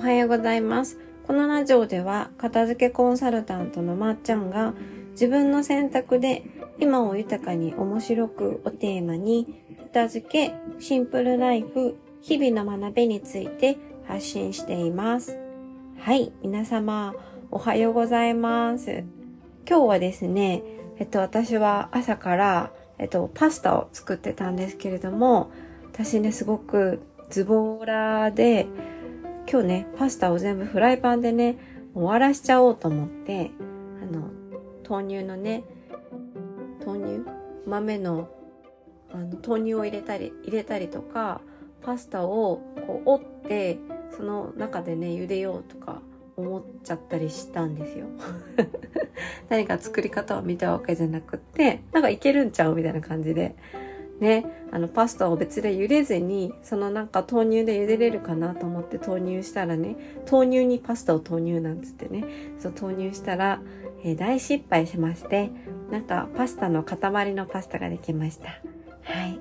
おはようございます。このラジオでは片付けコンサルタントのまっちゃんが自分の選択で今を豊かに面白くをテーマに片付け、シンプルライフ、日々の学びについて発信しています。はい、皆様おはようございます。今日はですね、えっと私は朝からえっとパスタを作ってたんですけれども、私ねすごくズボラで今日ねパスタを全部フライパンでね終わらしちゃおうと思ってあの豆乳のね豆乳？豆のあの豆乳を入れたり入れたりとかパスタをこう折ってその中でね茹でようとか思っちゃったりしたんですよ。何か作り方を見たわけじゃなくってなんかいけるんちゃう？みたいな感じで。ね、あのパスタを別で茹でずに、そのなんか豆乳で茹でれるかなと思って投入したらね、豆乳にパスタを投入なんつってね、そう投入したら、えー大失敗しまして、なんかパスタの塊のパスタができました。はい。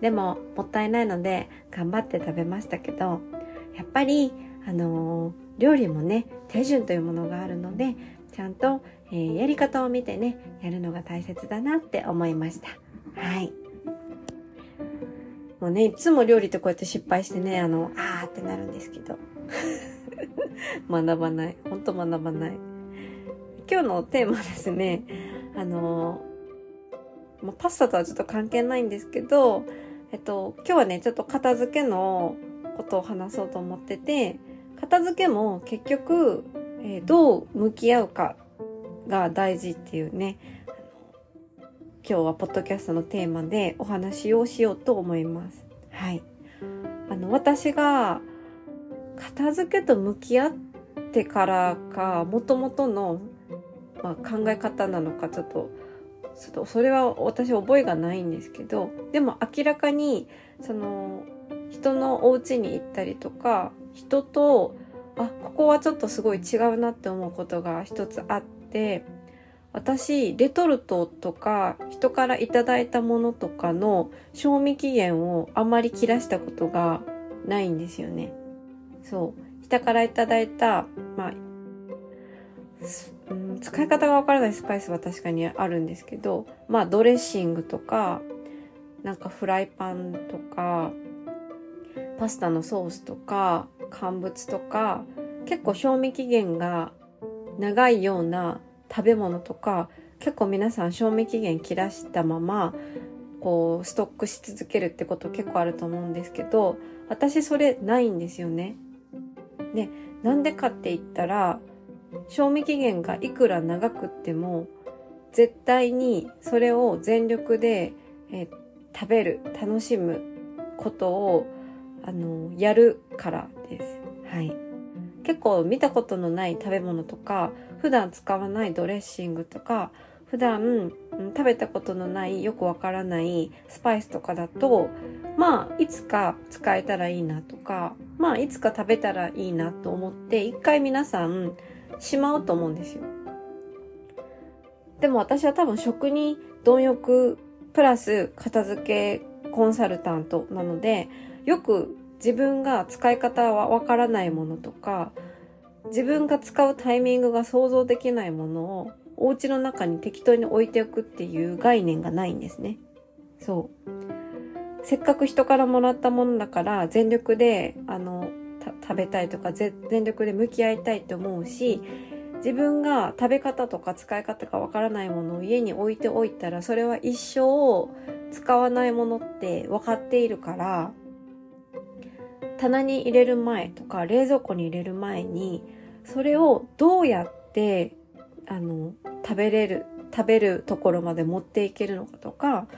でも、もったいないので、頑張って食べましたけど、やっぱり、あのー料理もね、手順というものがあるので、ちゃんと、えーやり方を見てね、やるのが大切だなって思いました。はい。もうね、いつも料理ってこうやって失敗してね、あの、あーってなるんですけど。学ばない。ほんと学ばない。今日のテーマですね、あの、まあパスタとはちょっと関係ないんですけど、えっと、今日はね、ちょっと片付けのことを話そうと思ってて、片付けも結局、えーどう向き合うかが大事っていうね、今日はポッドキャストのテーマでお話をしようと思います。はい。あの、私が片付けと向き合ってからか、もともとの、まあ、考え方なのか、ちょっと、ちょっとそれは私覚えがないんですけど、でも明らかに、その、人のお家に行ったりとか、人と、あ、ここはちょっとすごい違うなって思うことが一つあって、私、レトルトとか人からいただいたものとかの賞味期限をあまり切らしたことがないんですよね。そう。人からいただいた、まあ、うん使い方がわからないスパイスは確かにあるんですけど、まあドレッシングとか、なんかフライパンとか、パスタのソースとか、乾物とか、結構賞味期限が長いような食べ物とか結構皆さん賞味期限切らしたままこうストックし続けるってこと結構あると思うんですけど私それないんですよね。でなんでかって言ったら賞味期限がいくら長くっても絶対にそれを全力で、え食べる楽しむことをあのやるからです。はい。結構見たことのない食べ物とか普段使わないドレッシングとか普段食べたことのないよくわからないスパイスとかだとまあいつか使えたらいいなとかまあいつか食べたらいいなと思って一回皆さんしまうと思うんですよ。でも私は多分食に貪欲プラス片付けコンサルタントなのでよく自分が使い方はわからないものとか自分が使うタイミングが想像できないものをお家の中に適当に置いておくっていう概念がないんですね。そう。せっかく人からもらったものだから全力であの食べたいとかぜ全力で向き合いたいって思うし自分が食べ方とか使い方がわからないものを家に置いておいたらそれは一生使わないものって分かっているから棚に入れる前とか冷蔵庫に入れる前にそれをどうやってあの食べれる食べるところまで持っていけるのかとか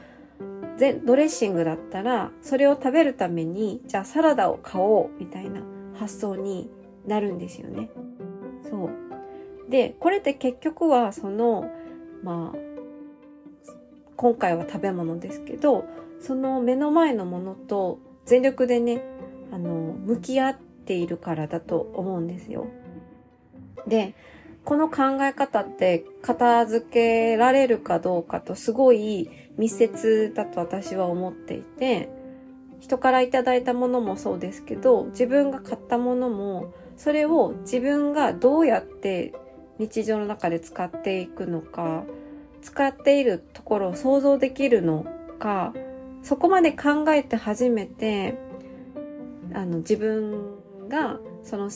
ぜドレッシングだったらそれを食べるためにじゃあサラダを買おうみたいな発想になるんですよね。そうでこれって結局はそのまあ今回は食べ物ですけどその目の前のものと全力でねあの向き合っているからだと思うんですよ。でこの考え方って片付けられるかどうかとすごい密接だと私は思っていて人からいただいたものもそうですけど自分が買ったものもそれを自分がどうやって日常の中で使っていくのか使っているところを想像できるのかそこまで考えて初めてあの自分がその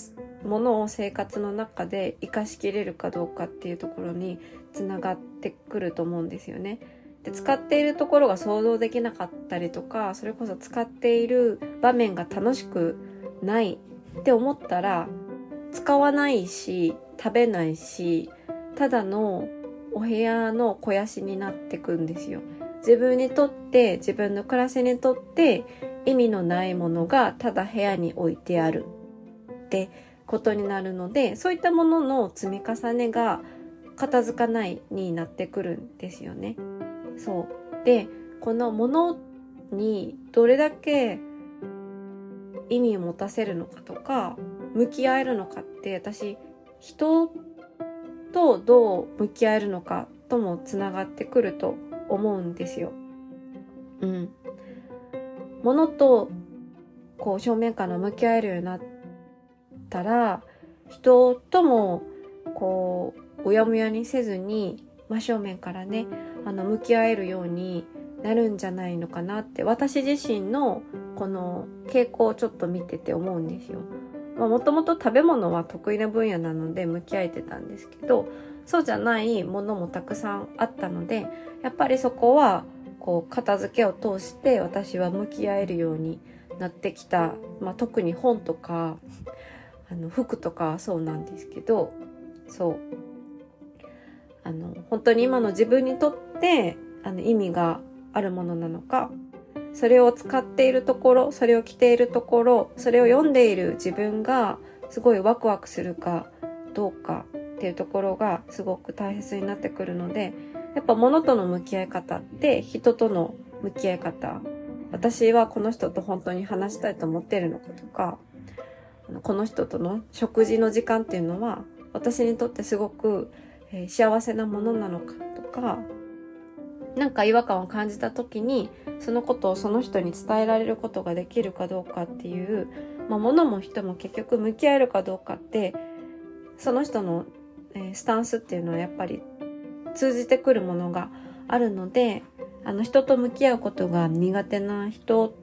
ものを生活の中で生かしきれるかどうかっていうところにつながってくると思うんですよね。で使っているところが想像できなかったりとかそれこそ使っている場面が楽しくないって思ったら使わないし食べないしただのお部屋の肥やしになってくんですよ。自分にとって自分の暮らしにとって意味のないものがただ部屋に置いてあるってことになるのでそういったものの積み重ねが片付かないになってくるんですよね。そうでこのものにどれだけ意味を持たせるのかとか向き合えるのかって私人とどう向き合えるのかともつながってくると思うんですよ。うん。ものとこう正面から向き合えるようになったら人ともこううやむやにせずに真正面からねあの向き合えるようになるんじゃないのかなって私自身のこの傾向をちょっと見てて思うんですよ。もともと食べ物は得意な分野なので向き合えてたんですけどそうじゃないものもたくさんあったのでやっぱりそこはこう片付けを通して私は向き合えるようになってきた、まあ、特に本とかあの服とかそうなんですけどそう。あの本当に今の自分にとってあの意味があるものなのかそれを使っているところそれを着ているところそれを読んでいる自分がすごいワクワクするかどうかっていうところがすごく大切になってくるのでやっぱ物との向き合い方って人との向き合い方。私はこの人と本当に話したいと思ってるのかとかこの人との食事の時間っていうのは私にとってすごく、幸せなものなのかとかなんか違和感を感じた時にそのことをその人に伝えられることができるかどうかっていう、まあ、物も人も結局向き合えるかどうかってその人の、スタンスっていうのはやっぱり通じてくるものがあるのであの人と向き合うことが苦手な人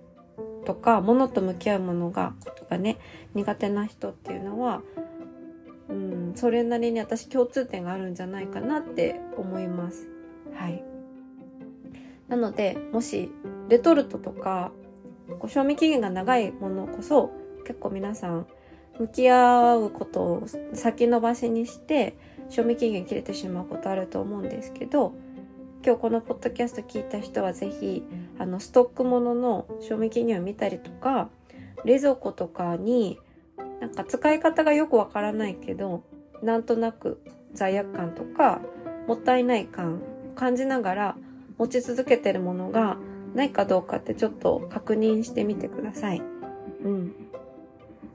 とか物と向き合うものがことがね苦手な人っていうのはうんそれなりに私共通点があるんじゃないかなって思います。はい。なので、もし、レトルトとか、こう賞味期限が長いものこそ、結構皆さん、向き合うことを先延ばしにして、賞味期限切れてしまうことあると思うんですけど、今日このポッドキャスト聞いた人はぜひ、あの、ストックものの賞味期限を見たりとか、冷蔵庫とかに、なんか使い方がよくわからないけど、なんとなく罪悪感とか、もったいない感感じながら持ち続けてるものがないかどうかってちょっと確認してみてください。うん。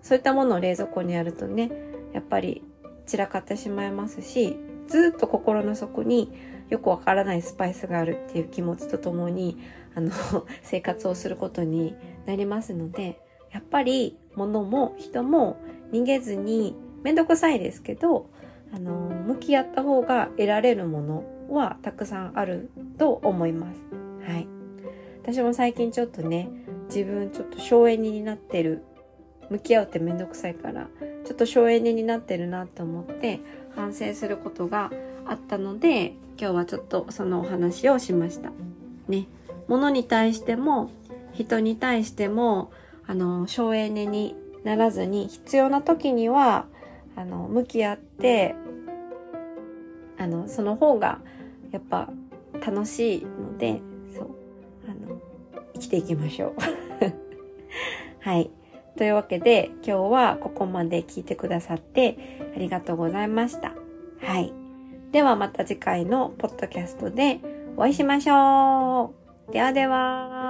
そういったものを冷蔵庫にあるとね、やっぱり散らかってしまいますし、ずっと心の底によくわからないスパイスがあるっていう気持ちとともに、あの、生活をすることになりますので、やっぱり物も人も逃げずにめんどくさいですけど、あの、向き合った方が得られるものはたくさんあると思います。はい。私も最近ちょっとね、自分ちょっと省エネになってる。向き合うってめんどくさいから、ちょっと省エネになってるなと思って反省することがあったので、今日はちょっとそのお話をしました。ね。物に対しても、人に対しても、あの、省エネにならずに、必要な時には、あの、向き合って、あの、その方がやっぱ楽しいので、そう、あの、生きていきましょう。はい。というわけで、今日はここまで聞いてくださってありがとうございました。はい。ではまた次回のポッドキャストでお会いしましょう。ではでは。